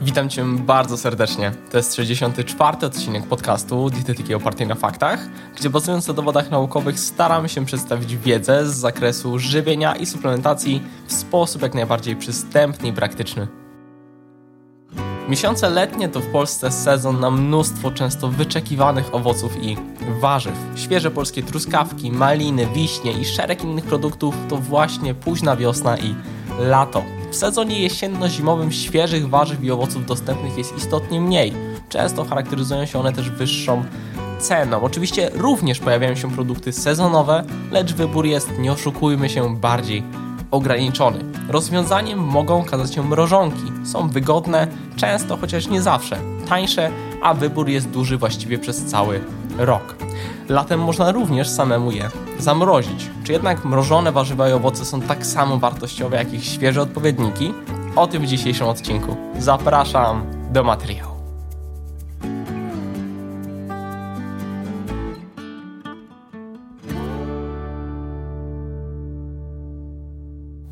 Witam Cię bardzo serdecznie. To jest 64. odcinek podcastu Dietetyki opartej na faktach, gdzie bazując na dowodach naukowych staramy się przedstawić wiedzę z zakresu żywienia i suplementacji w sposób jak najbardziej przystępny i praktyczny. Miesiące letnie to w Polsce sezon na mnóstwo często wyczekiwanych owoców i warzyw. Świeże polskie truskawki, maliny, wiśnie i szereg innych produktów to właśnie późna wiosna i lato. W sezonie jesienno-zimowym świeżych warzyw i owoców dostępnych jest istotnie mniej. Często charakteryzują się one też wyższą ceną. Oczywiście również pojawiają się produkty sezonowe, lecz wybór jest, nie oszukujmy się, bardziej ograniczony. Rozwiązaniem mogą okazać się mrożonki. Są wygodne, często, chociaż nie zawsze, tańsze, a wybór jest duży właściwie przez cały rok. Latem można również samemu je zamrozić. Czy jednak mrożone warzywa i owoce są tak samo wartościowe jak ich świeże odpowiedniki? O tym w dzisiejszym odcinku. Zapraszam do materiału.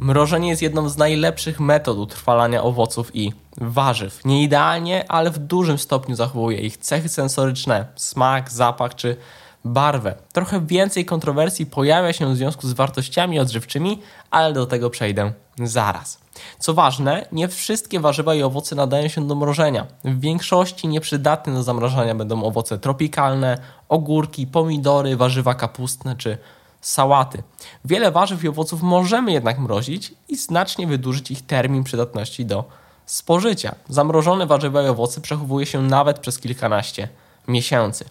Mrożenie jest jedną z najlepszych metod utrwalania owoców i warzyw. Nie idealnie, ale w dużym stopniu zachowuje ich cechy sensoryczne, smak, zapach czy barwę. Trochę więcej kontrowersji pojawia się w związku z wartościami odżywczymi, ale do tego przejdę zaraz. Co ważne, nie wszystkie warzywa i owoce nadają się do mrożenia. W większości nieprzydatne do zamrażania będą owoce tropikalne, ogórki, pomidory, warzywa kapustne czy sałaty. Wiele warzyw i owoców możemy jednak mrozić i znacznie wydłużyć ich termin przydatności do spożycia. Zamrożone warzywa i owoce przechowuje się nawet przez kilkanaście miesięcy.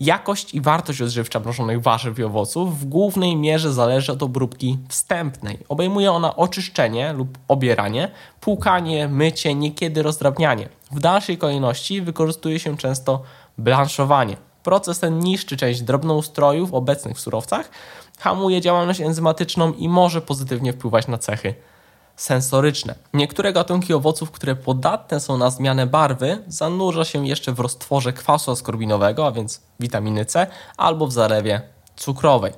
Jakość i wartość odżywcza mrożonych warzyw i owoców w głównej mierze zależy od obróbki wstępnej. Obejmuje ona oczyszczenie lub obieranie, płukanie, mycie, niekiedy rozdrabnianie. W dalszej kolejności wykorzystuje się często blanszowanie. Proces ten niszczy część drobnoustrojów obecnych w surowcach, hamuje działalność enzymatyczną i może pozytywnie wpływać na cechy sensoryczne. Niektóre gatunki owoców, które podatne są na zmianę barwy, zanurza się jeszcze w roztworze kwasu askorbinowego, a więc witaminy C, albo w zalewie cukrowej.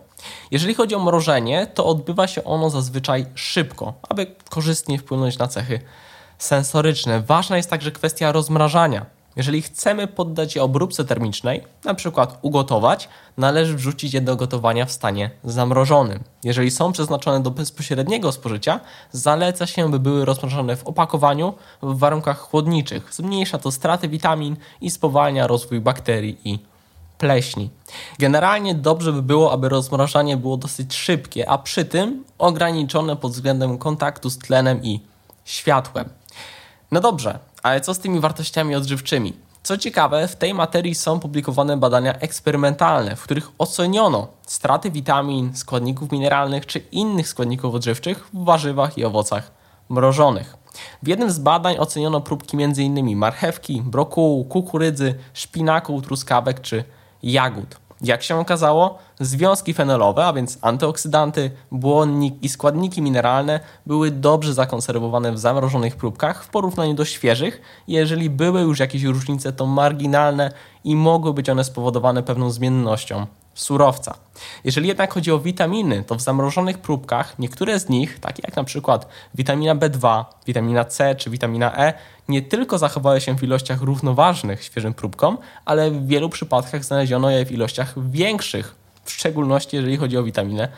Jeżeli chodzi o mrożenie, to odbywa się ono zazwyczaj szybko, aby korzystnie wpłynąć na cechy sensoryczne. Ważna jest także kwestia rozmrażania. Jeżeli chcemy poddać je obróbce termicznej, na przykład ugotować, należy wrzucić je do gotowania w stanie zamrożonym. Jeżeli są przeznaczone do bezpośredniego spożycia, zaleca się, by były rozmrażane w opakowaniu w warunkach chłodniczych. Zmniejsza to straty witamin i spowalnia rozwój bakterii i pleśni. Generalnie dobrze by było, aby rozmrażanie było dosyć szybkie, a przy tym ograniczone pod względem kontaktu z tlenem i światłem. No dobrze, ale co z tymi wartościami odżywczymi? Co ciekawe, w tej materii są publikowane badania eksperymentalne, w których oceniono straty witamin, składników mineralnych czy innych składników odżywczych w warzywach i owocach mrożonych. W jednym z badań oceniono próbki m.in. marchewki, brokułu, kukurydzy, szpinaku, truskawek czy jagód. Jak się okazało, związki fenolowe, a więc antyoksydanty, błonnik i składniki mineralne były dobrze zakonserwowane w zamrożonych próbkach w porównaniu do świeżych. Jeżeli były już jakieś różnice, to marginalne i mogły być one spowodowane pewną zmiennością surowca. Jeżeli jednak chodzi o witaminy, to w zamrożonych próbkach niektóre z nich, takie jak na przykład witamina B2, witamina C czy witamina E, nie tylko zachowały się w ilościach równoważnych świeżym próbkom, ale w wielu przypadkach znaleziono je w ilościach większych, w szczególności jeżeli chodzi o witaminę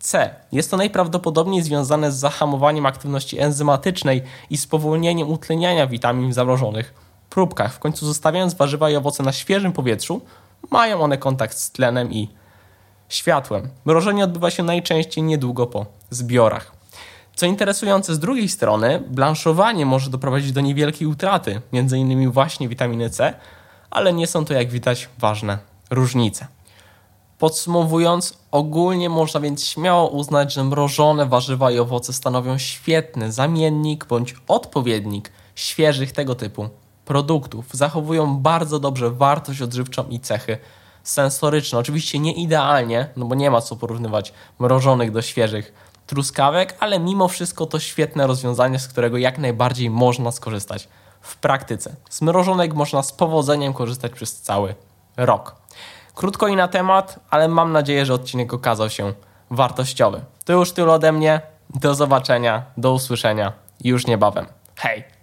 C. Jest to najprawdopodobniej związane z zahamowaniem aktywności enzymatycznej i spowolnieniem utleniania witamin w zamrożonych próbkach. W końcu zostawiając warzywa i owoce na świeżym powietrzu, mają one kontakt z tlenem i światłem. Mrożenie odbywa się najczęściej niedługo po zbiorach. Co interesujące z drugiej strony, blanszowanie może doprowadzić do niewielkiej utraty, m.in. właśnie witaminy C, ale nie są to jak widać ważne różnice. Podsumowując, ogólnie można więc śmiało uznać, że mrożone warzywa i owoce stanowią świetny zamiennik bądź odpowiednik świeżych tego typu produktów. Zachowują bardzo dobrze wartość odżywczą i cechy sensoryczne. Oczywiście nie idealnie, no bo nie ma co porównywać mrożonych do świeżych truskawek, ale mimo wszystko to świetne rozwiązanie, z którego jak najbardziej można skorzystać w praktyce. Z mrożonek można z powodzeniem korzystać przez cały rok. Krótko i na temat, ale mam nadzieję, że odcinek okazał się wartościowy. To już tyle ode mnie. Do zobaczenia, do usłyszenia już niebawem. Hej!